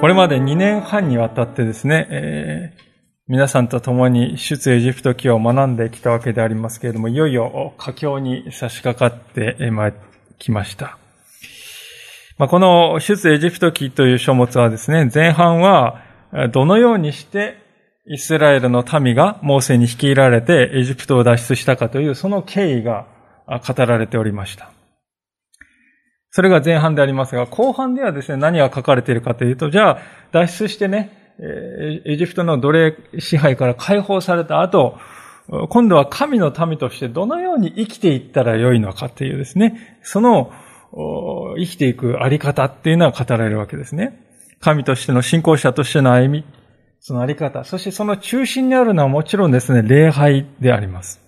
これまで2年半にわたってですね、え、皆さんと共に出エジプト記を学んできたわけでありますけれども、いよいよ佳境に差し掛かってまいきました。まあ、この出エジプト記という書物はですね、前半はどのようにしてイスラエルの民がモーセに率いられてエジプトを脱出したかというその経緯が語られておりました。それが前半でありますが、後半ではですね、何が書かれているかというと、じゃあ、脱出してね、エジプトの奴隷支配から解放された後、今度は神の民としてどのように生きていったらよいのかというですね、その生きていくあり方っていうのは語られるわけですね。神としての信仰者としての歩み、そのあり方、そしてその中心にあるのはもちろんですね、礼拝であります。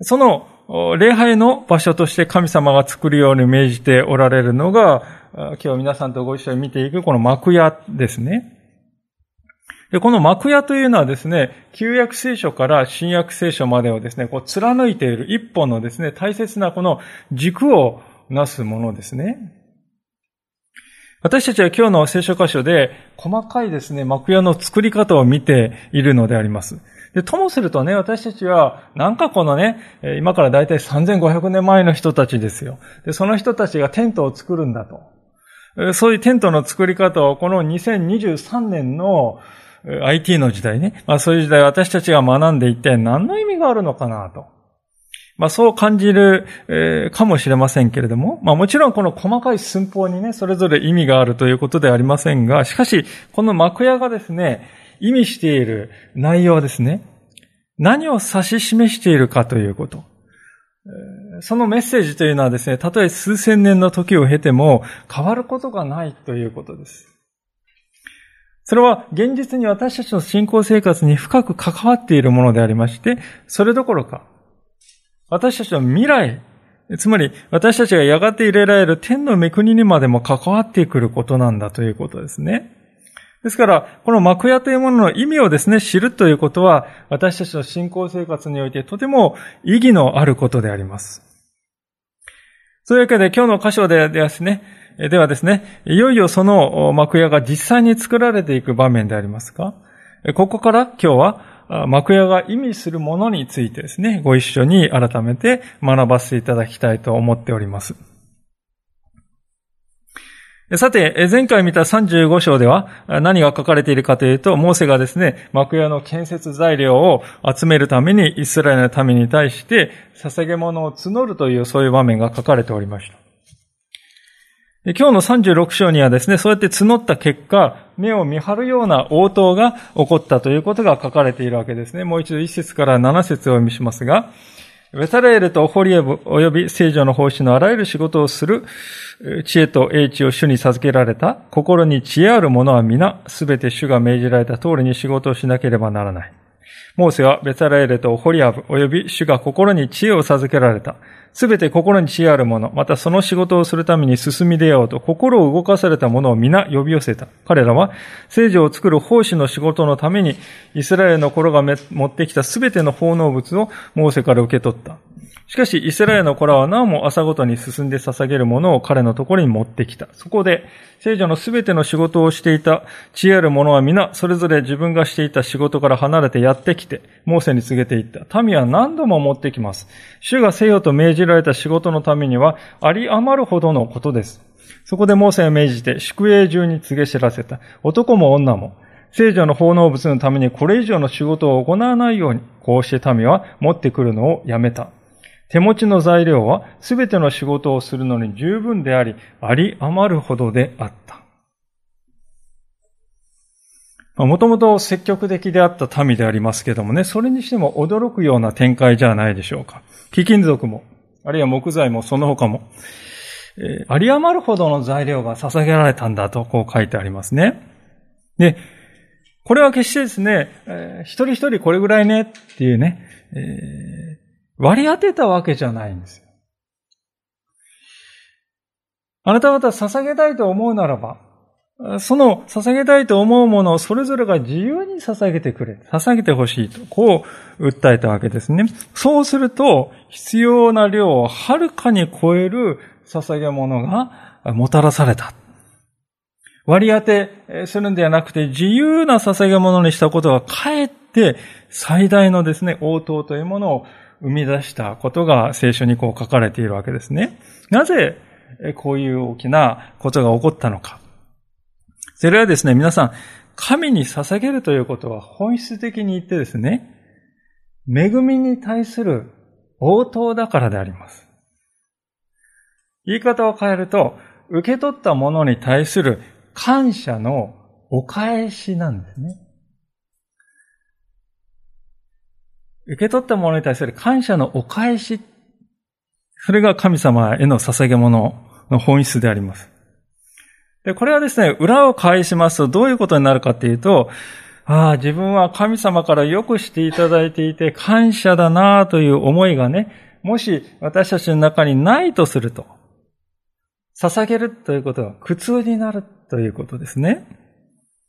その礼拝の場所として神様が作るように命じておられるのが、今日皆さんとご一緒に見ていくこの幕屋ですね。で、この幕屋というのはですね、旧約聖書から新約聖書までをですね、こう貫いている一本のですね、大切なこの軸をなすものですね。私たちは今日の聖書箇所で細かいですね、幕屋の作り方を見ているのであります。で、ともするとね、私たちは、なんかこのね、今からだいたい3500年前の人たちですよ。で、その人たちがテントを作るんだと。そういうテントの作り方をこの2023年の IT の時代ね、まあそういう時代私たちが学んで一体何の意味があるのかなと。まあそう感じる、えー、かもしれませんけれども、まあもちろんこの細かい寸法にね、それぞれ意味があるということではありませんが、しかし、この幕屋がですね、意味している内容ですね。何を指し示しているかということ。そのメッセージというのはですね、たとえ数千年の時を経ても変わることがないということです。それは現実に私たちの信仰生活に深く関わっているものでありまして、それどころか、私たちの未来、つまり私たちがやがて入れられる天の御国にまでも関わってくることなんだということですね。ですから、この幕屋というものの意味をですね、知るということは、私たちの信仰生活においてとても意義のあることであります。そういうわけで今日の箇所でですね、ではですね、いよいよその幕屋が実際に作られていく場面でありますか？ここから今日は幕屋が意味するものについてですね、ご一緒に改めて学ばせていただきたいと思っております。さて、前回見た35章では何が書かれているかというと、モーセがですね、幕屋の建設材料を集めるためにイスラエルの民に対して捧げ物を募るというそういう場面が書かれておりました。今日の36章にはですね、そうやって募った結果、目を見張るような応答が起こったということが書かれているわけですね。もう一度1節から7節をお読みしますが、ベサレエルとホリエブ及び聖女の奉仕のあらゆる仕事をする知恵と英知を主に授けられた心に知恵ある者は皆すべて主が命じられた通りに仕事をしなければならない。モーセはベサラエレとホリアブ及び主が心に知恵を授けられた。すべて心に知恵ある者、またその仕事をするために進み出ようと心を動かされた者を皆呼び寄せた。彼らは聖女を作る奉仕の仕事のためにイスラエルの頃が持ってきたすべての奉納物をモーセから受け取った。しかし、イスラエルの子らはなおも朝ごとに進んで捧げるものを彼のところに持ってきた。そこで、聖女のすべての仕事をしていた知恵ある者は皆、それぞれ自分がしていた仕事から離れてやってきて、モーセに告げていった。民は何度も持ってきます。主がせよと命じられた仕事のためには、あり余るほどのことです。そこでモーセは命じて、宿営中に告げ知らせた。男も女も、聖女の奉納物のためにこれ以上の仕事を行わないように、こうして民は持ってくるのをやめた。手持ちの材料はすべての仕事をするのに十分であり、あり余るほどであった。もともと積極的であった民でありますけどもね、それにしても驚くような展開じゃないでしょうか。貴金属も、あるいは木材もその他も、えー、あり余るほどの材料が捧げられたんだとこう書いてありますね。で、これは決してですね、えー、一人一人これぐらいねっていうね、えー、割り当てたわけじゃないんですよ。あなた方捧げたいと思うならば、その捧げたいと思うものをそれぞれが自由に捧げてくれ、捧げてほしいと、こう訴えたわけですね。そうすると、必要な量をはるかに超える捧げ物がもたらされた。割り当てするんではなくて、自由な捧げ物にしたことがかえって最大のですね、応答というものを生み出したことが聖書にこう書かれているわけですね。なぜこういう大きなことが起こったのか。それはですね、皆さん、神に捧げるということは本質的に言ってですね、恵みに対する応答だからであります。言い方を変えると、受け取ったものに対する感謝のお返しなんですね。受け取ったものに対する感謝のお返し。それが神様への捧げ物の本質であります。で、これはですね、裏を返しますとどういうことになるかっていうと、ああ、自分は神様からよくしていただいていて感謝だなという思いがね、もし私たちの中にないとすると、捧げるということは苦痛になるということですね。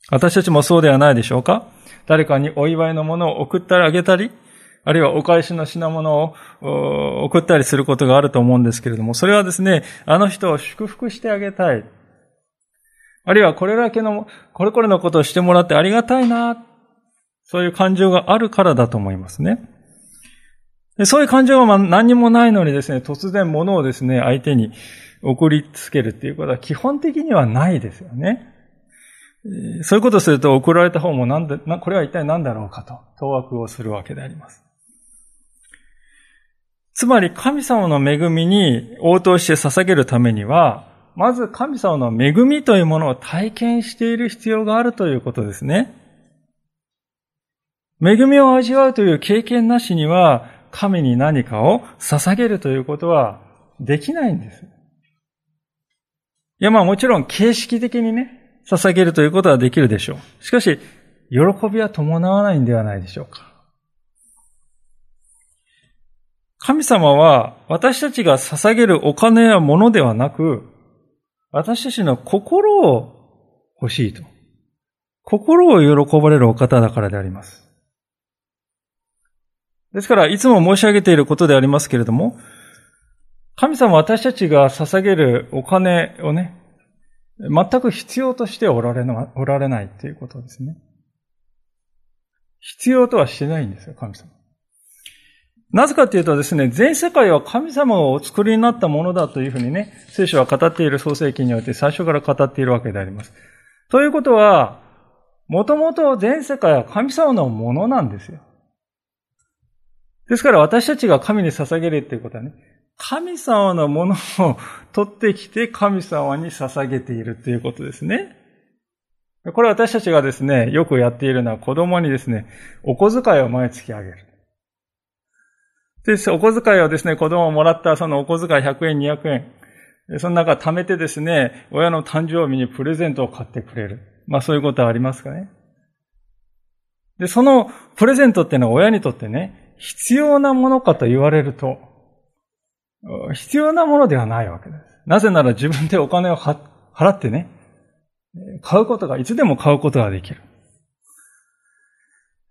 私たちもそうではないでしょうか誰かにお祝いのものを送ったりあげたり、あるいはお返しの品物を送ったりすることがあると思うんですけれども、それはですね、あの人を祝福してあげたい。あるいはこれだけの、これこれのことをしてもらってありがたいな、そういう感情があるからだと思いますね。そういう感情は何にもないのにですね、突然物をですね、相手に送りつけるっていうことは基本的にはないですよね。そういうことをすると送られた方もなんで、これは一体何だろうかと、当惑をするわけであります。つまり神様の恵みに応答して捧げるためには、まず神様の恵みというものを体験している必要があるということですね。恵みを味わうという経験なしには、神に何かを捧げるということはできないんです。いや、まあもちろん形式的にね、捧げるということはできるでしょう。しかし、喜びは伴わないんではないでしょうか。神様は私たちが捧げるお金や物ではなく、私たちの心を欲しいと。心を喜ばれるお方だからであります。ですから、いつも申し上げていることでありますけれども、神様は私たちが捧げるお金をね、全く必要としておられなおられないということですね。必要とはしてないんですよ、神様。なぜかというとですね、全世界は神様がお作りになったものだというふうにね、聖書は語っている創世記において最初から語っているわけであります。ということは、もともと全世界は神様のものなんですよ。ですから私たちが神に捧げるっていうことはね、神様のものを取ってきて神様に捧げているということですね。これ私たちがですね、よくやっているのは子供にですね、お小遣いを毎月あげる。で、お小遣いをですね、子供をもらったそのお小遣い100円、200円、その中貯めてですね、親の誕生日にプレゼントを買ってくれる。まあそういうことはありますかね。で、そのプレゼントっていうのは親にとってね、必要なものかと言われると、必要なものではないわけです。なぜなら自分でお金を払ってね、買うことが、いつでも買うことができる。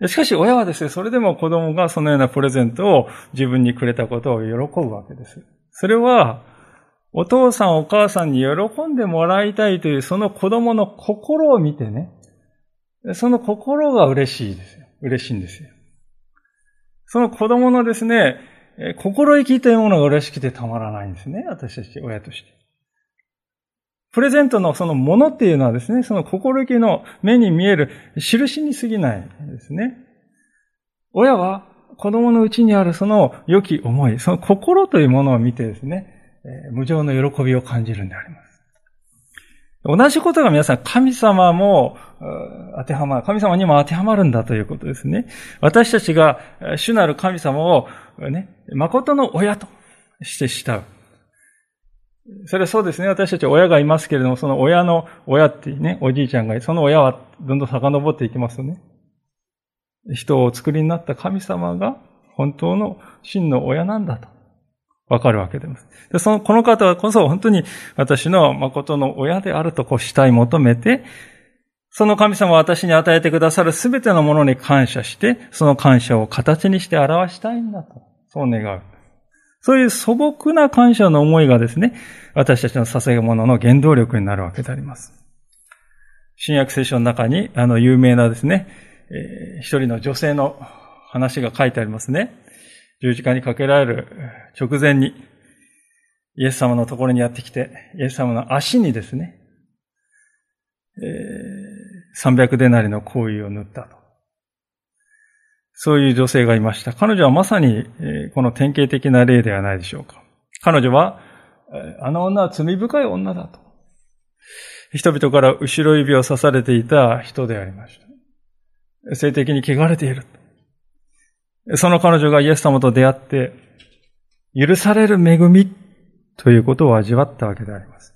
しかし親はですね、それでも子供がそのようなプレゼントを自分にくれたことを喜ぶわけです。それは、お父さんお母さんに喜んでもらいたいというその子供の心を見てね、その心が嬉しいですよ。嬉しいんですよ。その子供のですね、心意気というものが嬉しくてたまらないんですね。私たち親として。プレゼントのそのものっていうのはですね、その心意気の目に見える印に過ぎないですね。親は子供のうちにあるその良き思い、その心というものを見てですね、無常の喜びを感じるんであります。同じことが皆さん神様も当てはまる、神様にも当てはまるんだということですね。私たちが主なる神様をね、誠の親として慕う。それはそうですね。私たち親がいますけれども、その親の親っていうね、おじいちゃんが、その親はどんどん遡っていきますよね。人をお作りになった神様が本当の真の親なんだと。わかるわけです。で、その、この方はこそ本当に私の誠の親であるとこうしたい求めて、その神様は私に与えてくださるすべてのものに感謝して、その感謝を形にして表したいんだと。そう願う。そういう素朴な感謝の思いがですね、私たちの捧げ物の原動力になるわけであります。新約聖書の中に、あの、有名なですね、えー、一人の女性の話が書いてありますね。十字架にかけられる直前に、イエス様のところにやってきて、イエス様の足にですね、えー、300デナリの行為を塗ったと。そういう女性がいました。彼女はまさに、この典型的な例ではないでしょうか。彼女は、あの女は罪深い女だと。人々から後ろ指を刺されていた人でありました。性的に汚れている。その彼女がイエス様と出会って、許される恵みということを味わったわけであります。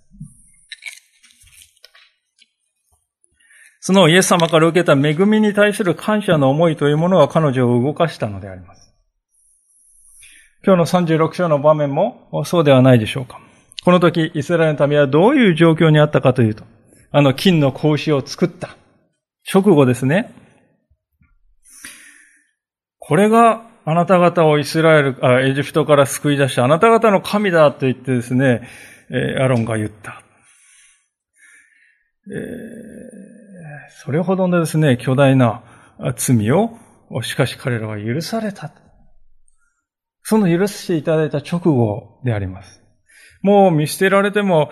そのイエス様から受けた恵みに対する感謝の思いというものが彼女を動かしたのであります。今日の36章の場面もそうではないでしょうか。この時、イスラエルの民はどういう状況にあったかというと、あの金の格子を作った直後ですね。これがあなた方をイスラエル、あエジプトから救い出したあなた方の神だと言ってですね、アロンが言った。えーそれほどのですね、巨大な罪を、しかし彼らは許された。その許していただいた直後であります。もう見捨てられても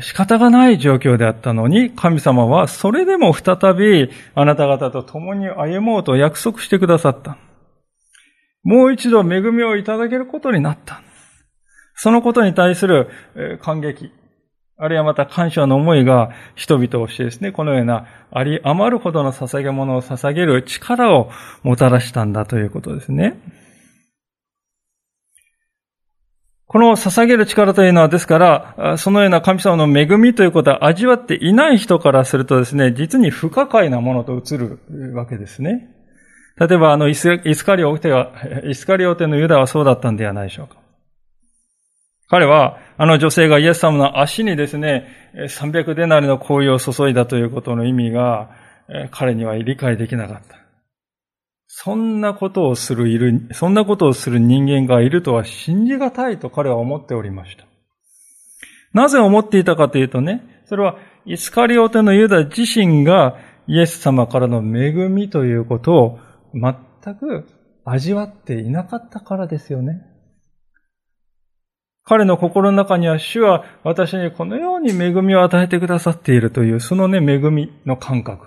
仕方がない状況であったのに、神様はそれでも再びあなた方と共に歩もうと約束してくださった。もう一度恵みをいただけることになった。そのことに対する感激、あるいはまた感謝の思いが人々をしてですね、このようなあり余るほどの捧げ物を捧げる力をもたらしたんだということですね。この捧げる力というのはですから、そのような神様の恵みということは味わっていない人からするとですね、実に不可解なものと映るわけですね。例えば、あの、イスイスカリオテは、イスカリオテのユダはそうだったんではないでしょうか。彼は、あの女性がイエス様の足にですね、300デナリの紅葉を注いだということの意味が、彼には理解できなかった。そんなことをするいる、そんなことをする人間がいるとは信じがたいと彼は思っておりました。なぜ思っていたかというとね、それはイスカリオテのユダ自身がイエス様からの恵みということを全く味わっていなかったからですよね。彼の心の中には主は私にこのように恵みを与えてくださっているという、そのね、恵みの感覚。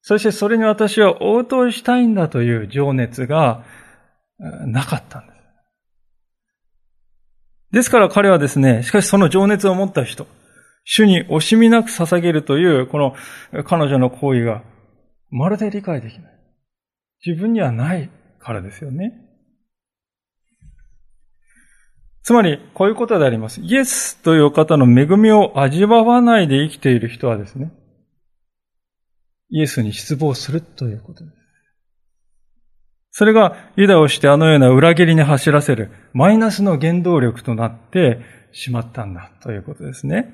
そしてそれに私は応答したいんだという情熱がなかったんです。ですから彼はですね、しかしその情熱を持った人、主に惜しみなく捧げるという、この彼女の行為がまるで理解できない。自分にはないからですよね。つまり、こういうことであります。イエスという方の恵みを味わわないで生きている人はですね、イエスに失望するということです。それがユダをしてあのような裏切りに走らせるマイナスの原動力となってしまったんだということですね。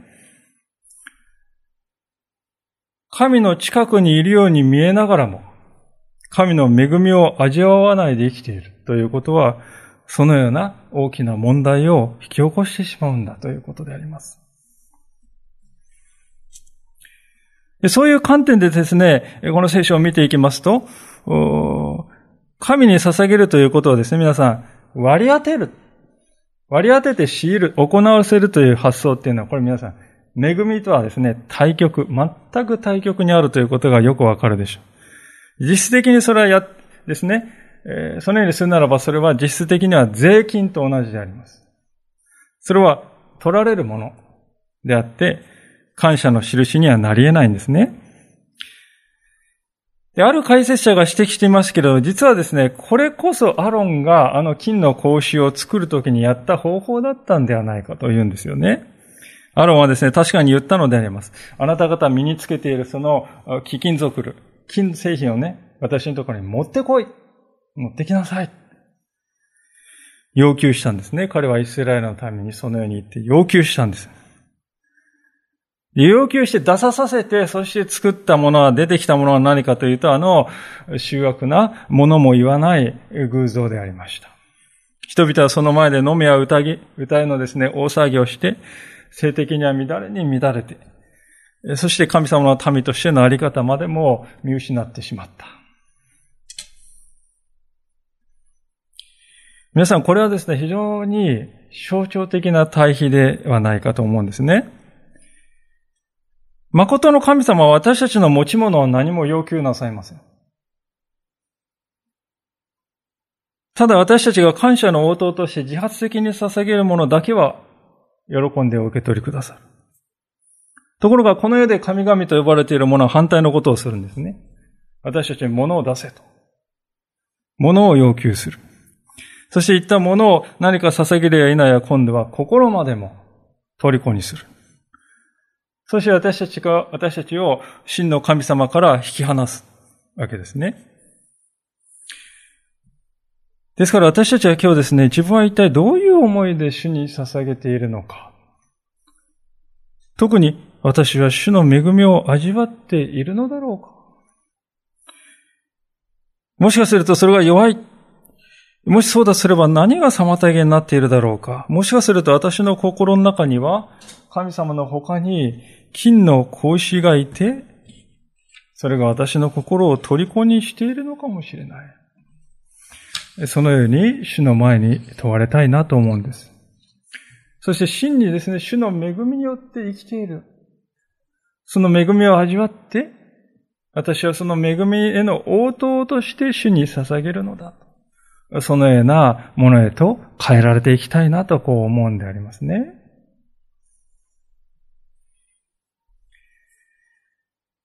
神の近くにいるように見えながらも、神の恵みを味わわないで生きているということは、そのような大きな問題を引き起こしてしまうんだということであります。そういう観点でですね、この聖書を見ていきますと、神に捧げるということをですね、皆さん、割り当てる。割り当てて強いる、行わせるという発想っていうのは、これ皆さん、恵みとはですね、対極、全く対極にあるということがよくわかるでしょう。実質的にそれはや、ですね、えそのようにするならば、それは実質的には税金と同じであります。それは取られるものであって、感謝の印にはなり得ないんですね。で、ある解説者が指摘していますけれど、実はですね、これこそアロンがあの金の格子を作るときにやった方法だったんではないかと言うんですよね。アロンはですね、確かに言ったのであります。あなた方身につけているその貴金属、金製品をね、私のところに持ってこい。持ってきなさい。要求したんですね。彼はイスラエルのためにそのように言って要求したんです。要求して出ささせて、そして作ったものは、出てきたものは何かというと、あの、醜悪なものも言わない偶像でありました。人々はその前で飲みや歌ぎ、歌いのですね、大騒ぎをして、性的には乱れに乱れて、そして神様の民としてのあり方までも見失ってしまった。皆さん、これはですね、非常に象徴的な対比ではないかと思うんですね。誠の神様は私たちの持ち物を何も要求なさいません。ただ私たちが感謝の応答として自発的に捧げるものだけは喜んでお受け取りくださる。ところがこの世で神々と呼ばれているものは反対のことをするんですね。私たちに物を出せと。物を要求する。そして言ったものを何か捧げるや否や今度は心までも虜にする。そして私たちが、私たちを真の神様から引き離すわけですね。ですから私たちは今日ですね、自分は一体どういう思いで主に捧げているのか。特に私は主の恵みを味わっているのだろうか。もしかするとそれが弱い。もしそうだすれば何が妨げになっているだろうか？もしかすると私の心の中には神様の他に金の格子がいて、それが私の心を虜にしているのかもしれない。そのように主の前に問われたいなと思うんです。そして真にですね、主の恵みによって生きている。その恵みを味わって、私はその恵みへの応答として主に捧げるのだ。そのようなものへと変えられていきたいなとこう思うんでありますね。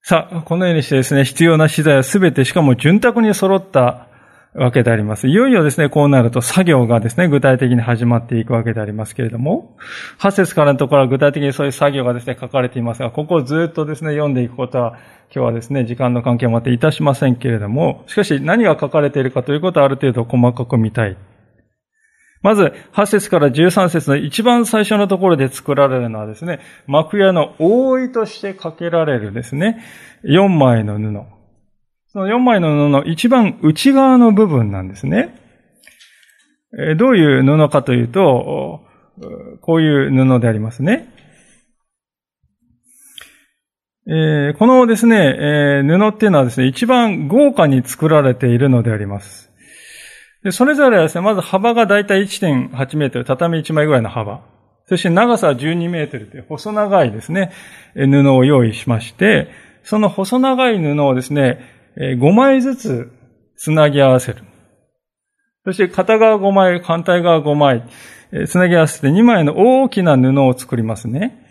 さあ、このようにしてですね、必要な資材はすべてしかも潤沢に揃ったわけであります。いよいよですね、こうなると作業がですね、具体的に始まっていくわけでありますけれども、8節からのところは具体的にそういう作業がですね、書かれていますが、ここをずっとですね、読んでいくことは、今日はですね、時間の関係もあっていたしませんけれども、しかし何が書かれているかということはある程度細かく見たいまず、8節から13節の一番最初のところで作られるのはですね、幕屋の覆いとしてかけられるですね、4枚の布。その4枚の布の一番内側の部分なんですね。どういう布かというと、こういう布でありますね。えこのですね、え布っていうのはですね、一番豪華に作られているのであります。で、それぞれはですね、まず幅がだいたい1.8メートル、畳1枚ぐらいの幅。そして長さは12メートルという細長いですね、布を用意しまして、その細長い布をですね、5枚ずつつなぎ合わせる。そして片側5枚、反対側5枚、つなぎ合わせて2枚の大きな布を作りますね。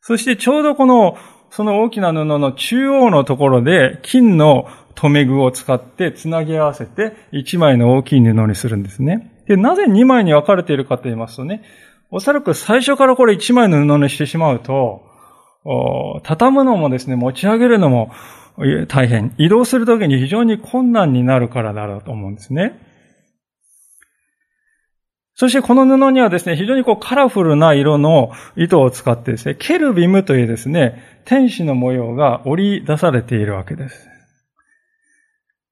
そしてちょうどこの、その大きな布の中央のところで金の留め具を使ってつなぎ合わせて1枚の大きい布にするんですね。で、なぜ2枚に分かれているかと言いますとね、おそらく最初からこれ1枚の布にしてしまうと、畳むのもですね、持ち上げるのも大変。移動するときに非常に困難になるからだろうと思うんですね。そしてこの布にはですね、非常にこうカラフルな色の糸を使ってですね、ケルビムというですね、天使の模様が織り出されているわけです。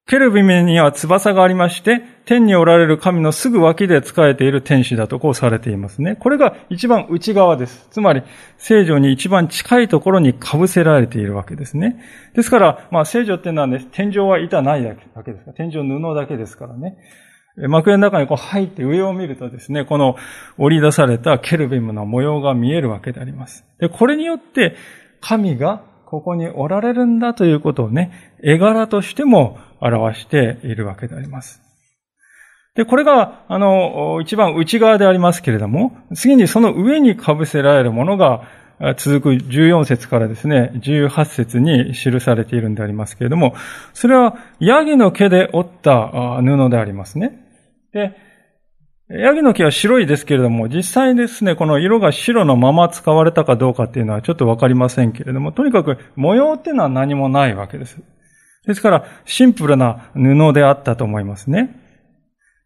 ケルビムには翼がありまして、天におられる神のすぐ脇で仕えている天使だとこうされていますね。これが一番内側です。つまり、聖女に一番近いところに被せられているわけですね。ですから、まあ聖女っていうのはね、天井は板ないだけですから、天井布だけですからね。幕屋の中にこう入って上を見るとですね、この折り出されたケルビムの模様が見えるわけであります。で、これによって神がここにおられるんだということをね、絵柄としても表しているわけであります。で、これが、あの、一番内側でありますけれども、次にその上に被せられるものが、続く14節からですね、18節に記されているんでありますけれども、それはヤギの毛で折った布でありますね。で、ヤギの毛は白いですけれども、実際ですね、この色が白のまま使われたかどうかっていうのはちょっとわかりませんけれども、とにかく模様っていうのは何もないわけです。ですから、シンプルな布であったと思いますね。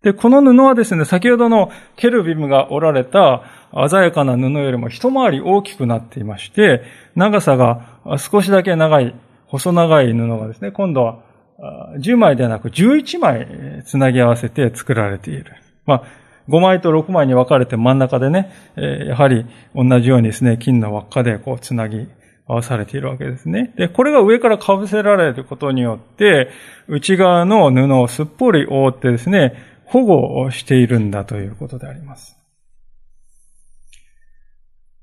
で、この布はですね、先ほどのケルビムが折られた鮮やかな布よりも一回り大きくなっていまして、長さが少しだけ長い、細長い布がですね、今度は10枚ではなく11枚つなぎ合わせて作られている。まあ、5枚と6枚に分かれて真ん中でね、やはり同じようにですね、金の輪っかでこうつなぎ合わされているわけですね。で、これが上から被せられることによって、内側の布をすっぽり覆ってですね、保護をしているんだということであります。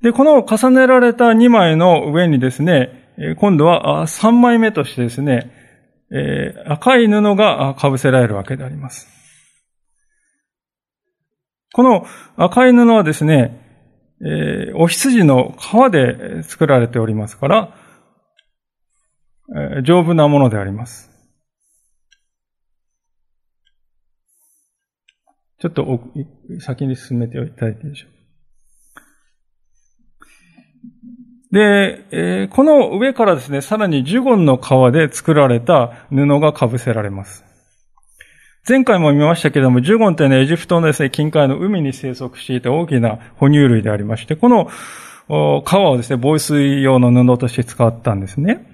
で、この重ねられた2枚の上にですね、今度は3枚目としてですね、赤い布が被せられるわけであります。この赤い布はですね、えー、お羊の皮で作られておりますから、えー、丈夫なものであります。ちょっと先に進めていただいていいでしょうか。で、えー、この上からですね、さらにジュゴンの皮で作られた布が被せられます。前回も見ましたけれども、ジュゴンというのはエジプトのですね、近海の海に生息していた大きな哺乳類でありまして、この皮をですね、防水用の布として使ったんですね。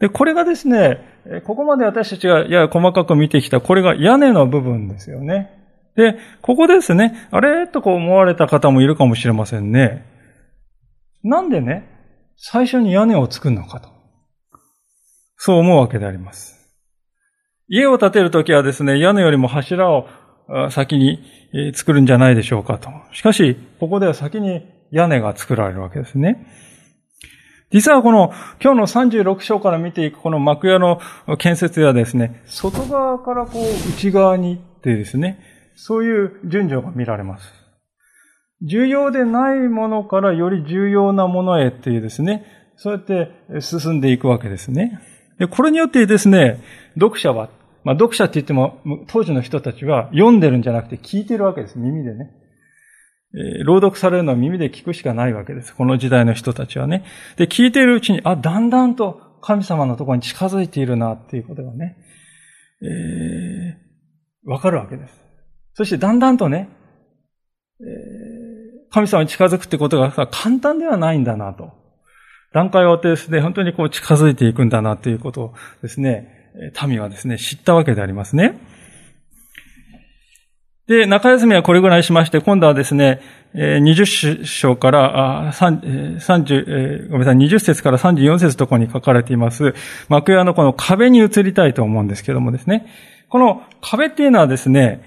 で、これがですね、ここまで私たちがやや細かく見てきた、これが屋根の部分ですよね。で、ここですね、あれ？とこう思われた方もいるかもしれませんね。なんでね、最初に屋根を作るのかと。そう思うわけであります。家を建てるときはですね、屋根よりも柱を先に作るんじゃないでしょうかと。しかし、ここでは先に屋根が作られるわけですね。実はこの今日の36章から見ていくこの幕屋の建設ではですね、外側からこう内側にってですね、そういう順序が見られます。重要でないものからより重要なものへっていうですね、そうやって進んでいくわけですね。これによってですね、読者は、まあ読者って言っても当時の人たちは読んでるんじゃなくて聞いてるわけです。耳でね。え朗読されるのは耳で聞くしかないわけです。この時代の人たちはね。で、聞いているうちに、あ、だんだんと神様のところに近づいているなっていうことがね、えー、わかるわけです。そしてだんだんとね、えー、神様に近づくってことが簡単ではないんだなと。段階を追ってですね、本当にこう近づいていくんだなということをですね、民はですね、知ったわけでありますね。で、中休みはこれぐらいしまして、今度はですね、20章から30、ごめんなさい、20節から34節ところに書かれています、幕屋のこの壁に移りたいと思うんですけどもですね、この壁っていうのはですね、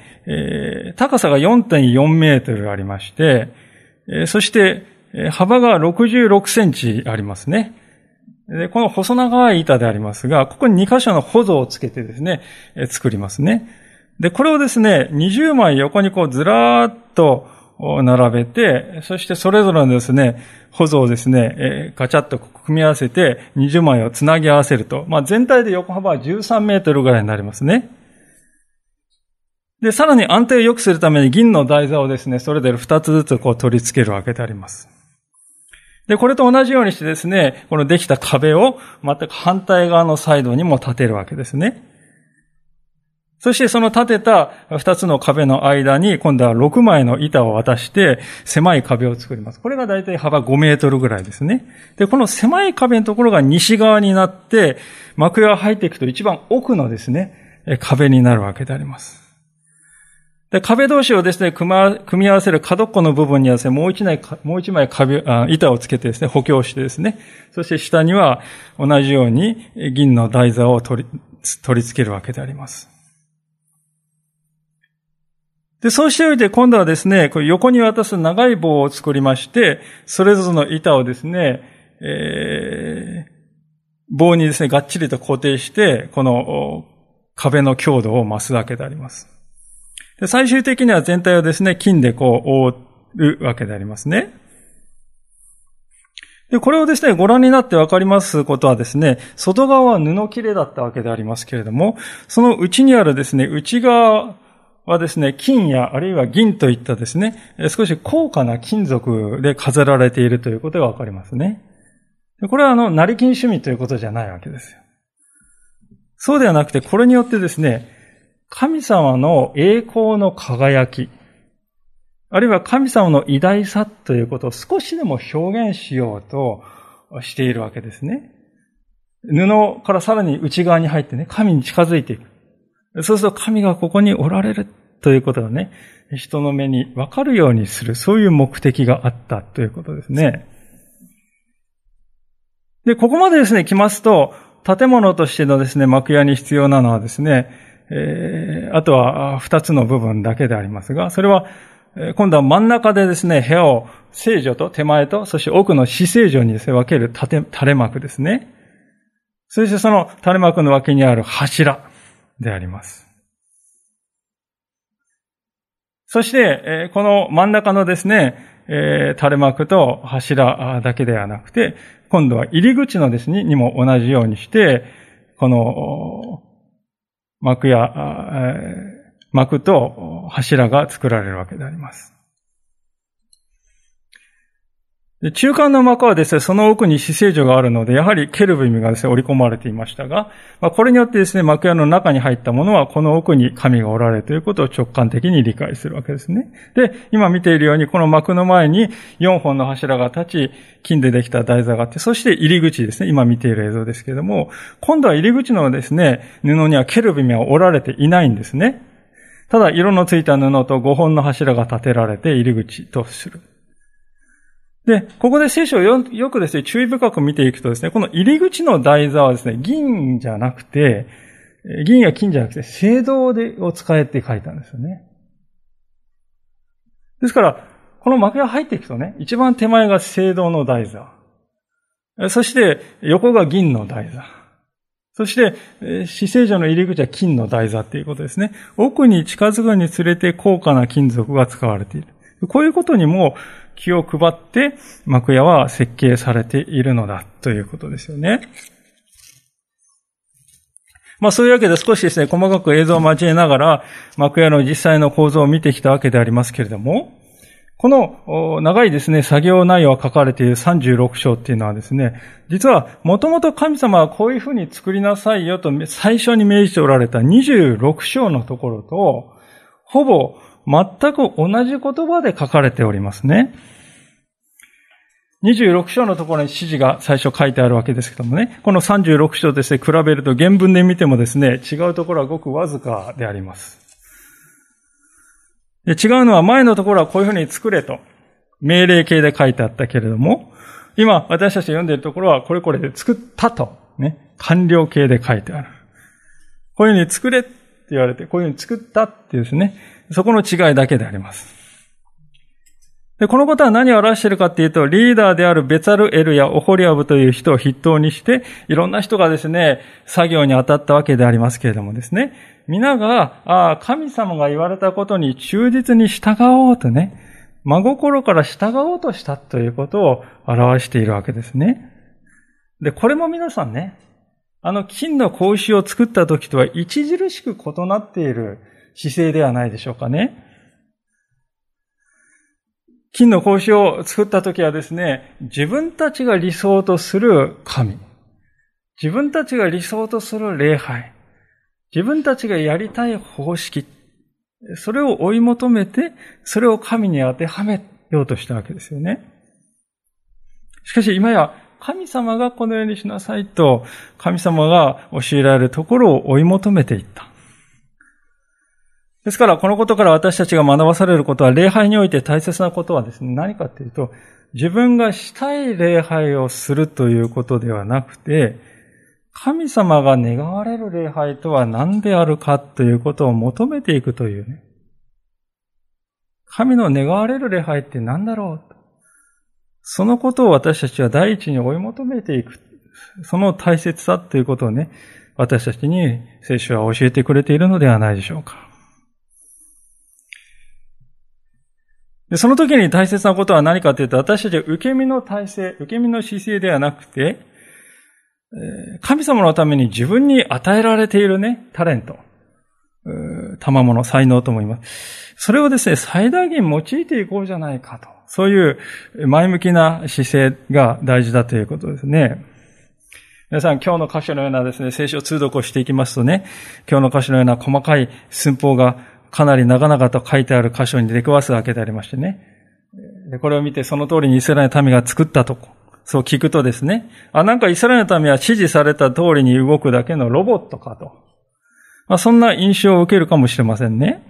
高さが4.4メートルありまして、そして幅が66センチありますね。で、この細長い板でありますが、ここに2箇所の保存をつけてですね、作りますね。で、これをですね、20枚横にこうずらーっと並べて、そしてそれぞれのですね、保存をですね、ガチャッと組み合わせて20枚をつなぎ合わせると、まあ全体で横幅は13メートルぐらいになりますね。で、さらに安定を良くするために銀の台座をですね、それぞれ2つずつこう取り付けるわけであります。で、これと同じようにしてですね、このできた壁を全く反対側のサイドにも立てるわけですね。そしてその立てた二つの壁の間に今度は6枚の板を渡して狭い壁を作ります。これが大体幅5メートルぐらいですね。で、この狭い壁のところが西側になって幕屋が入っていくと一番奥のですね、壁になるわけであります。で、壁同士をですね、組み合わせる角っこの部分にはですね、もう一枚、もう一枚壁あ、板をつけてですね、補強してですね、そして下には同じように銀の台座を取り、取り付けるわけであります。で、そうしておいて今度はですね、これ横に渡す長い棒を作りまして、それぞれの板をですね、えー、棒にですね、がっちりと固定して、この壁の強度を増すわけであります。で最終的には全体をですね、金でこう覆うわけでありますね。で、これをですね、ご覧になってわかりますことはですね、外側は布切れだったわけでありますけれども、その内にあるですね、内側はですね、金やあるいは銀といったですね、少し高価な金属で飾られているということがわかりますね。これはあの、成金趣味ということじゃないわけですよ。そうではなくて、これによってですね、神様の栄光の輝き、あるいは神様の偉大さということを少しでも表現しようとしているわけですね。布からさらに内側に入ってね、神に近づいていく。そうすると神がここにおられるということがね、人の目にわかるようにする、そういう目的があったということですね。で、ここまでですね、来ますと、建物としてのですね、幕屋に必要なのはですね、えー、あとは二つの部分だけでありますが、それは、今度は真ん中でですね、部屋を聖女と手前と、そして奥の死聖女にですね、分ける垂れ幕ですね。そしてその垂れ幕の脇にある柱であります。そして、この真ん中のですね、垂れ幕と柱だけではなくて、今度は入り口のですね、にも同じようにして、この幕や、幕と柱が作られるわけであります。中間の幕はですね、その奥に死聖女があるので、やはりケルブミがですね、織り込まれていましたが、まあ、これによってですね、幕屋の中に入ったものは、この奥に神がおられるということを直感的に理解するわけですね。で、今見ているように、この幕の前に4本の柱が立ち、金でできた台座があって、そして入り口ですね、今見ている映像ですけれども、今度は入り口のですね、布にはケルビミはおられていないんですね。ただ、色のついた布と5本の柱が立てられて入り口とする。で、ここで聖書をよくですね、注意深く見ていくとですね、この入り口の台座はですね、銀じゃなくて、銀や金じゃなくて、青銅でを使えって書いたんですよね。ですから、この幕が入っていくとね、一番手前が青銅の台座。そして、横が銀の台座。そして、死聖女の入り口は金の台座っていうことですね。奥に近づくにつれて高価な金属が使われている。こういうことにも気を配って幕屋は設計されているのだということですよね。まあそういうわけで少しですね、細かく映像を交えながら幕屋の実際の構造を見てきたわけでありますけれども、この長いですね、作業内容が書かれている36章っていうのはですね、実はもともと神様はこういうふうに作りなさいよと最初に命じておられた26章のところと、ほぼ全く同じ言葉で書かれておりますね。26章のところに指示が最初書いてあるわけですけどもね、この36章ですね、比べると原文で見てもですね、違うところはごくわずかであります。で違うのは前のところはこういうふうに作れと、命令形で書いてあったけれども、今私たち読んでいるところはこれこれで作ったと、ね、完了形で書いてある。こういうふうに作れって言われて、こういうふうに作ったっていうですね、そこの違いだけであります。で、このことは何を表しているかっていうと、リーダーであるベツァルエルやオホリアブという人を筆頭にして、いろんな人がですね、作業に当たったわけでありますけれどもですね、皆が、ああ、神様が言われたことに忠実に従おうとね、真心から従おうとしたということを表しているわけですね。で、これも皆さんね、あの金の格子を作った時とは著しく異なっている姿勢ではないでしょうかね。金の格子を作った時はですね、自分たちが理想とする神、自分たちが理想とする礼拝、自分たちがやりたい方式、それを追い求めて、それを神に当てはめようとしたわけですよね。しかし今や神様がこのようにしなさいと、神様が教えられるところを追い求めていった。ですから、このことから私たちが学ばされることは、礼拝において大切なことはですね、何かというと、自分がしたい礼拝をするということではなくて、神様が願われる礼拝とは何であるかということを求めていくというね。神の願われる礼拝って何だろうそのことを私たちは第一に追い求めていく。その大切さということをね、私たちに聖書は教えてくれているのではないでしょうか。で、その時に大切なことは何かというと、私たちは受け身の体制、受け身の姿勢ではなくて、神様のために自分に与えられているね、タレント、賜物、才能と思います。それをですね、最大限用いていこうじゃないかと。そういう前向きな姿勢が大事だということですね。皆さん、今日の箇所のようなですね、聖書通読をしていきますとね、今日の箇所のような細かい寸法がかなり長々と書いてある箇所に出くわすわけでありましてね。で、これを見てその通りにイスラエルの民が作ったとこ、そう聞くとですね、あ、なんかイスラエルの民は指示された通りに動くだけのロボットかと。まあ、そんな印象を受けるかもしれませんね。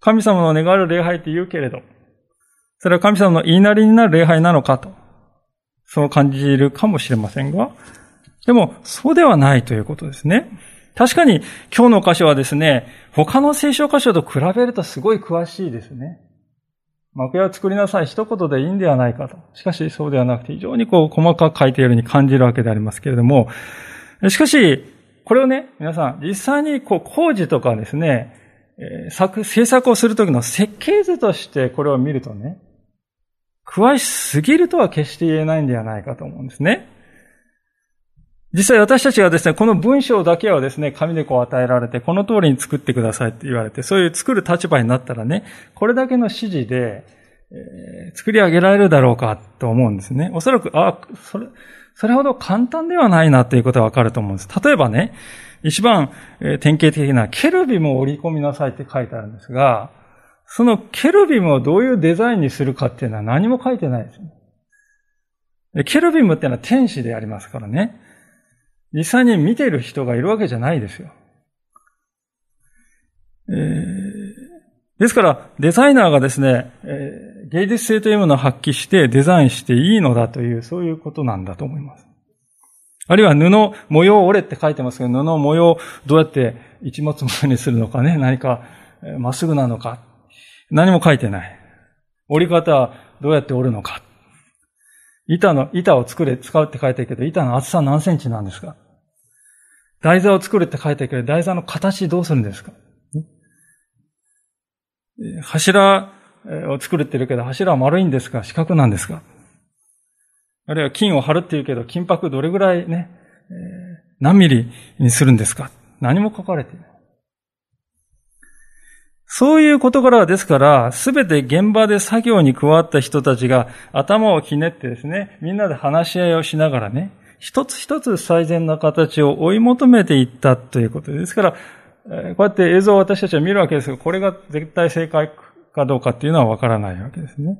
神様の願われる礼拝って言うけれど、それは神様の言いなりになる礼拝なのかと。そう感じるかもしれませんが、でも、そうではないということですね。確かに、今日の箇所はですね、他の聖書箇所と比べるとすごい詳しいですね。幕屋を作りなさい、一言でいいんではないかと。しかし、そうではなくて、非常にこう、細かく書いているように感じるわけでありますけれども、しかし、これをね、皆さん、実際にこう、工事とかですね、作、制作をするときの設計図としてこれを見るとね、詳しすぎるとは決して言えないんではないかと思うんですね。実際私たちがですね、この文章だけはですね、紙でこう与えられて、この通りに作ってくださいって言われて、そういう作る立場になったらね、これだけの指示で、え、作り上げられるだろうかと思うんですね。おそらく、あ、それ、それほど簡単ではないなということはわかると思うんです。例えばね、一番、え典型的なケルビムを織り込みなさいって書いてあるんですが、そのケルビムをどういうデザインにするかっていうのは何も書いてないです。ケルビムっていうのは天使でありますからね。実際に見てる人がいるわけじゃないですよ。えー、ですから、デザイナーがですね、えー、芸術性というものを発揮してデザインしていいのだという、そういうことなんだと思います。あるいは布、模様折れって書いてますけど、布模様どうやって一物模様にするのかね、何かまっすぐなのか、何も書いてない。折り方どうやって折るのか。板の、板を作れ、使うって書いてるけど、板の厚さ何センチなんですか？台座を作るって書いてるけど、台座の形どうするんですか？柱を作るって言うけど、柱は丸いんですか？四角なんですか？あるいは金を貼るって言うけど、金箔どれぐらいね、何ミリにするんですか？何も書かれていない。そういう事柄はですから、すべて現場で作業に加わった人たちが頭をひねってですね、みんなで話し合いをしながらね、一つ一つ最善な形を追い求めていったということですから、こうやって映像を私たちは見るわけですが、これが絶対正解かどうかっていうのはわからないわけですね。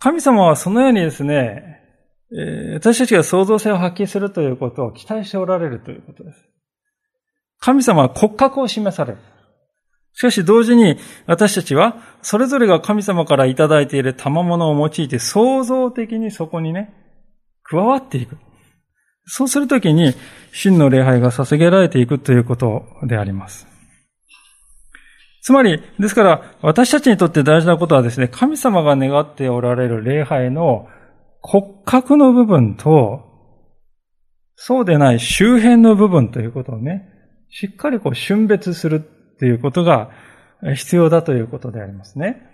神様はそのようにですね、私たちが創造性を発揮するということを期待しておられるということです。神様は骨格を示される。しかし同時に私たちはそれぞれが神様からいただいている賜物を用いて創造的にそこにね、加わっていく。そうするときに真の礼拝が捧げられていくということであります。つまり、ですから、私たちにとって大事なことはですね、神様が願っておられる礼拝の骨格の部分と、そうでない周辺の部分ということをね、しっかりこう瞬別するということが必要だということでありますね。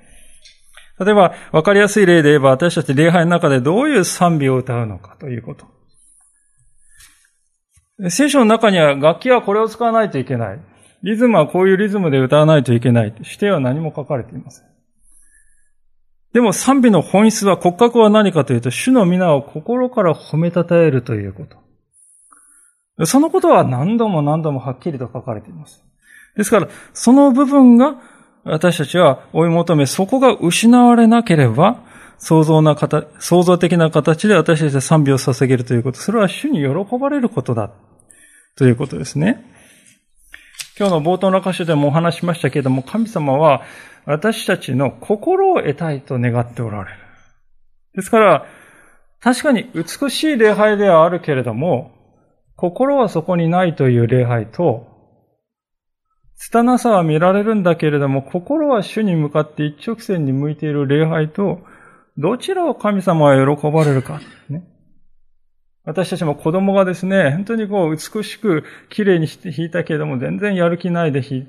例えば、わかりやすい例で言えば、私たち礼拝の中でどういう賛美を歌うのかということ。聖書の中には楽器はこれを使わないといけない。リズムはこういうリズムで歌わないといけない。指定は何も書かれていません。でも賛美の本質は骨格は何かというと、主の皆を心から褒めたたえるということ。そのことは何度も何度もはっきりと書かれています。ですから、その部分が私たちは追い求め、そこが失われなければ、創造な形、創造的な形で私たちは賛美を捧げるということ。それは主に喜ばれることだ。ということですね。今日の冒頭の箇所でもお話しましたけれども、神様は私たちの心を得たいと願っておられる。ですから、確かに美しい礼拝ではあるけれども、心はそこにないという礼拝と、拙さは見られるんだけれども、心は主に向かって一直線に向いている礼拝と、どちらを神様は喜ばれるか。ね、私たちも子供がですね、本当にこう美しく綺麗に弾いたけれども全然やる気ないで弾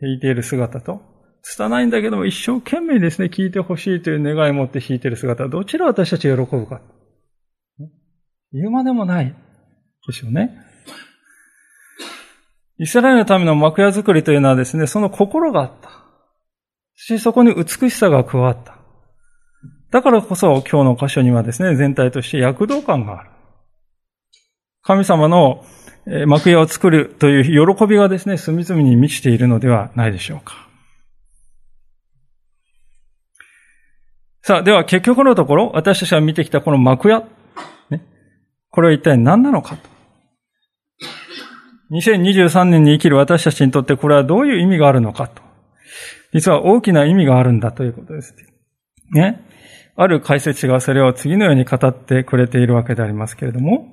いている姿と、拙いんだけども一生懸命ですね、聞いてほしいという願いを持って弾いている姿、どちら私たちが喜ぶか。言うまでもないですよね。イスラエルのための幕屋作りというのはですね、その心があった。そしてそこに美しさが加わった。だからこそ今日の箇所にはですね、全体として躍動感がある。神様の幕屋を作るという喜びがですね、隅々に満ちているのではないでしょうか。さあ、では結局のところ、私たちが見てきたこの幕屋、ね、これは一体何なのかと。2023年に生きる私たちにとってこれはどういう意味があるのかと。実は大きな意味があるんだということです。ね。ある解説者がそれを次のように語ってくれているわけでありますけれども、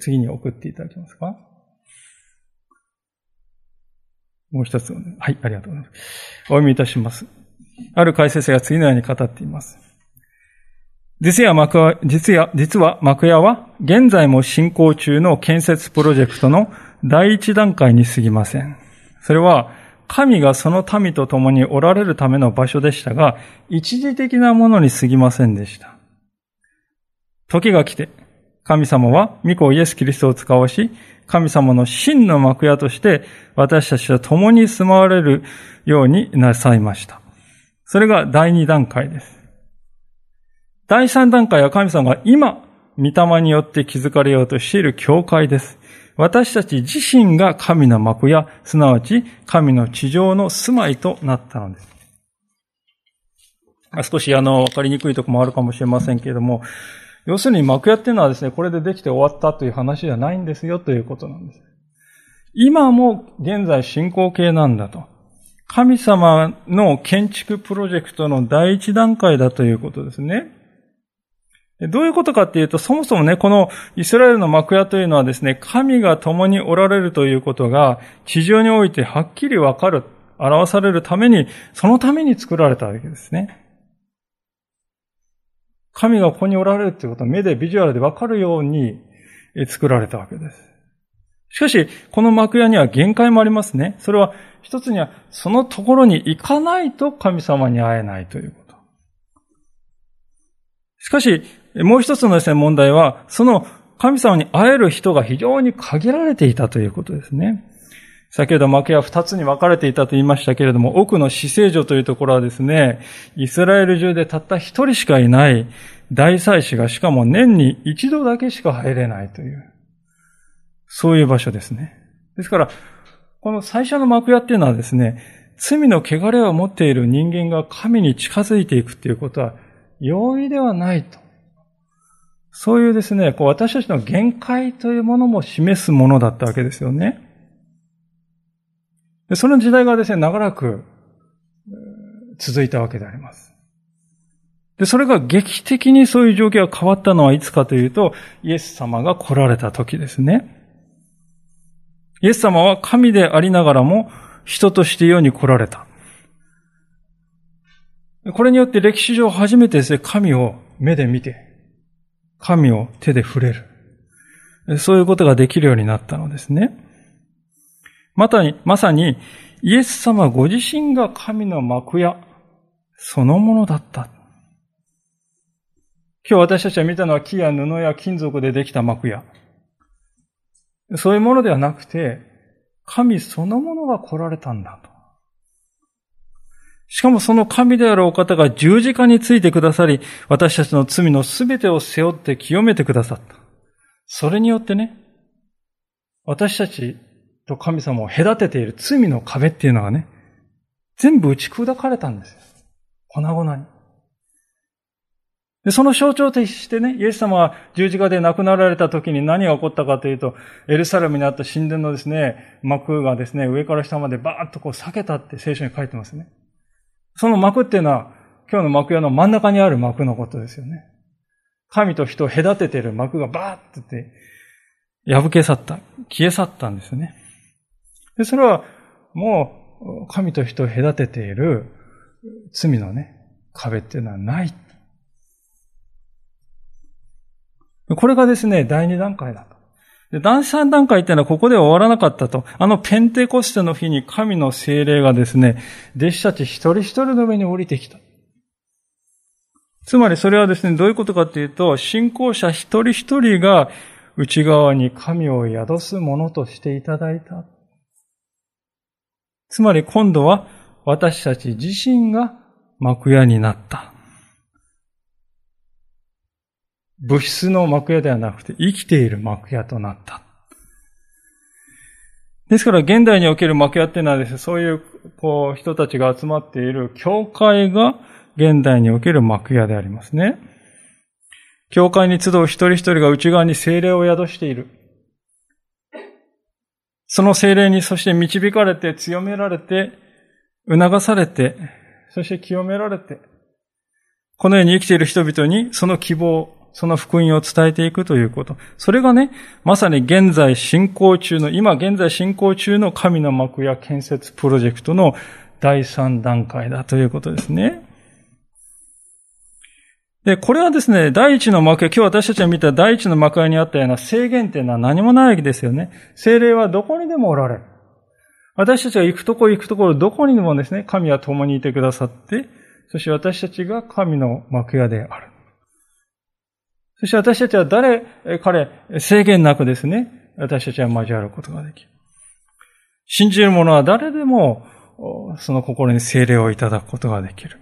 次に送っていただけますかもう一つ、ねはい、ありがとうございます。お読みいたします。ある解説者が次のように語っています。実は幕屋、実は、実は幕屋は現在も進行中の建設プロジェクトの第一段階に過ぎません。それは神がその民と共におられるための場所でしたが、一時的なものに過ぎませんでした。時が来て、神様は御子イエス・キリストを使わし、神様の真の幕屋として私たちと共に住まわれるようになさいました。それが第二段階です。第三段階は神様が今、御霊によって築かれようとしている教会です。私たち自身が神の幕や、すなわち神の地上の住まいとなったのです。少しあの、わかりにくいとこもあるかもしれませんけれども、要するに幕屋っていうのはですね、これでできて終わったという話じゃないんですよということなんです。今も現在進行形なんだと。神様の建築プロジェクトの第一段階だということですね。どういうことかっていうと、そもそもね、このイスラエルの幕屋というのはですね、神が共におられるということが、地上においてはっきりわかる、表されるために、そのために作られたわけですね。神がここにおられるということは目でビジュアルでわかるように作られたわけです。しかし、この幕屋には限界もありますね。それは、一つには、そのところに行かないと神様に会えないということ。しかし、もう一つのですね、問題は、その神様に会える人が非常に限られていたということですね。先ほど幕屋二つに分かれていたと言いましたけれども、奥の死聖所というところはですね、イスラエル中でたった一人しかいない大祭司がしかも年に一度だけしか入れないという、そういう場所ですね。ですから、この最初の幕屋っていうのはですね、罪の汚れを持っている人間が神に近づいていくっていうことは容易ではないと。そういうですね、こう私たちの限界というものも示すものだったわけですよね。でその時代がですね、長らく続いたわけであります。で、それが劇的にそういう状況が変わったのはいつかというと、イエス様が来られた時ですね。イエス様は神でありながらも人として世に来られた。これによって歴史上初めてですね、神を目で見て、神を手で触れる。そういうことができるようになったのですね。またに、まさに、イエス様ご自身が神の幕屋そのものだった。今日私たちが見たのは木や布や金属でできた幕屋。そういうものではなくて、神そのものが来られたんだと。しかもその神であるお方が十字架についてくださり、私たちの罪のすべてを背負って清めてくださった。それによってね、私たちと神様を隔てている罪の壁っていうのがね、全部打ち砕かれたんですよ。粉々に。で、その象徴としてね、イエス様は十字架で亡くなられた時に何が起こったかというと、エルサレムにあった神殿のですね、幕がですね、上から下までバーッとこう裂けたって聖書に書いてますね。その幕っていうのは、今日の幕屋の真ん中にある幕のことですよね。神と人を隔てている幕がバーッてて破け去った。消え去ったんですね。で、それはもう神と人を隔てている罪のね、壁っていうのはない。これがですね、第二段階だと。で、第3段階っていうのはここで終わらなかったと。あのペンテコステの日に神の精霊がですね、弟子たち一人一人の上に降りてきた。つまりそれはですね、どういうことかっていうと、信仰者一人一人が内側に神を宿すものとしていただいた。つまり今度は私たち自身が幕屋になった。物質の幕屋ではなくて生きている幕屋となった。ですから現代における幕屋っていうのはですね、そういうこう人たちが集まっている教会が現代における幕屋でありますね。教会に集う一人一人が内側に精霊を宿している。その精霊にそして導かれて、強められて、促されて、そして清められて、この世に生きている人々にその希望、その福音を伝えていくということ。それがね、まさに現在進行中の、今現在進行中の神の幕や建設プロジェクトの第3段階だということですね。で、これはですね、第一の幕屋、今日私たちが見た第一の幕屋にあったような制限っていうのは何もないわけですよね。精霊はどこにでもおられる。私たちが行くとこ行くところ、どこにでもですね、神は共にいてくださって、そして私たちが神の幕屋である。そして私たちは誰、彼、制限なくですね、私たちは交わることができる。信じる者は誰でも、その心に精霊をいただくことができる。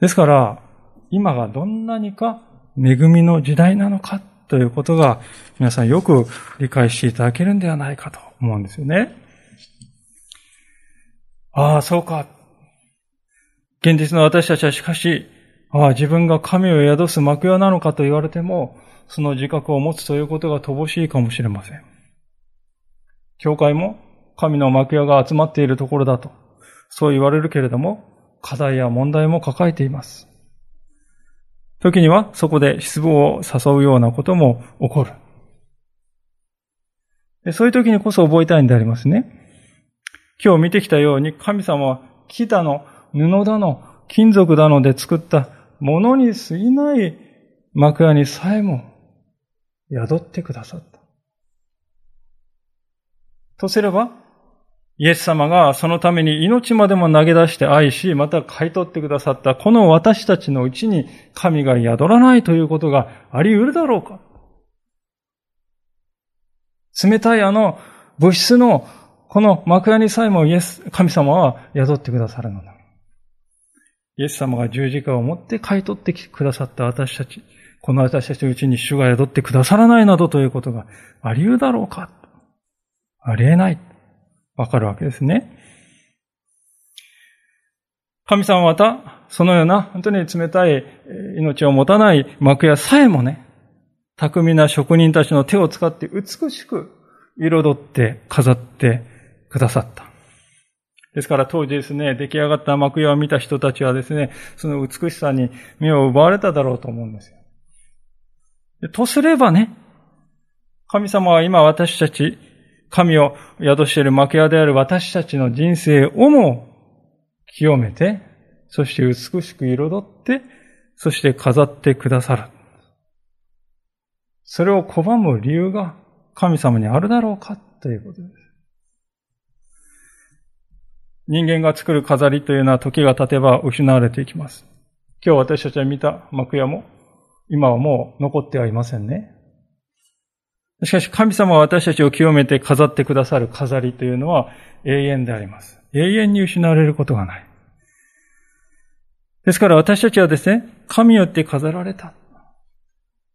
ですから、今がどんなにか恵みの時代なのかということが皆さんよく理解していただけるんではないかと思うんですよね。ああ、そうか。現実の私たちはしかし、ああ、自分が神を宿す幕屋なのかと言われても、その自覚を持つということが乏しいかもしれません。教会も神の幕屋が集まっているところだと、そう言われるけれども、課題や問題も抱えています。時にはそこで失望を誘うようなことも起こる。そういう時にこそ覚えたいんでありますね。今日見てきたように神様は木だの、布だの、金属だので作ったものに過ぎない幕屋にさえも宿ってくださった。とすれば、イエス様がそのために命までも投げ出して愛し、また買い取ってくださったこの私たちのうちに神が宿らないということがあり得るだろうか冷たいあの物質のこの幕屋にさえもイエス、神様は宿ってくださるのだ。イエス様が十字架を持って買い取ってくださった私たち、この私たちのうちに主が宿ってくださらないなどということがあり得るだろうかあり得ない。わかるわけですね。神様はまた、そのような本当に冷たい命を持たない幕屋さえもね、巧みな職人たちの手を使って美しく彩って飾ってくださった。ですから当時ですね、出来上がった幕屋を見た人たちはですね、その美しさに目を奪われただろうと思うんですよ。とすればね、神様は今私たち神を宿している幕屋である私たちの人生をも清めて、そして美しく彩って、そして飾ってくださる。それを拒む理由が神様にあるだろうかということです。人間が作る飾りというのは時が経てば失われていきます。今日私たちが見た幕屋も今はもう残ってはいませんね。しかし神様は私たちを清めて飾ってくださる飾りというのは永遠であります。永遠に失われることがない。ですから私たちはですね、神によって飾られた。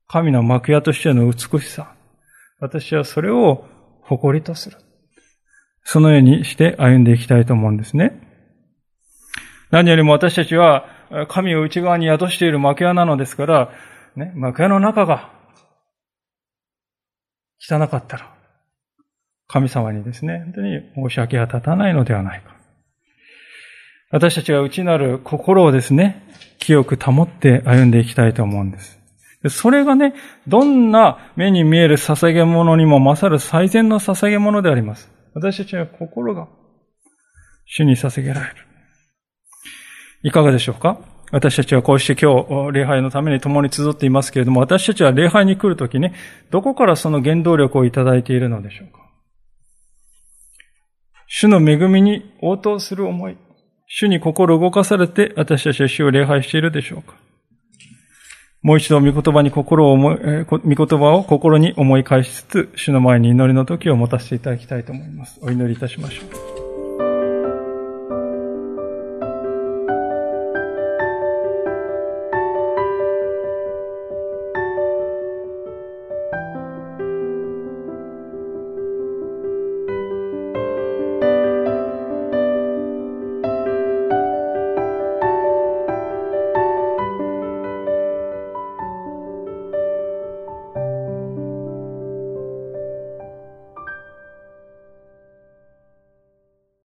神の幕屋としての美しさ。私はそれを誇りとする。そのようにして歩んでいきたいと思うんですね。何よりも私たちは神を内側に宿している幕屋なのですから、ね、幕屋の中が汚かったら、神様にですね、本当に申し訳が立たないのではないか。私たちが内なる心をですね、清く保って歩んでいきたいと思うんです。それがね、どんな目に見える捧げ物にも勝る最善の捧げ物であります。私たちは心が主に捧げられる。いかがでしょうか？私たちはこうして今日、礼拝のために共に集っていますけれども、私たちは礼拝に来るときね、どこからその原動力をいただいているのでしょうか？主の恵みに応答する思い、主に心動かされて私たちは主を礼拝しているでしょうか？もう一度御言葉に心を思い、え御言葉を心に思い返しつつ、主の前に祈りの時を持たせていただきたいと思います。お祈りいたしましょう。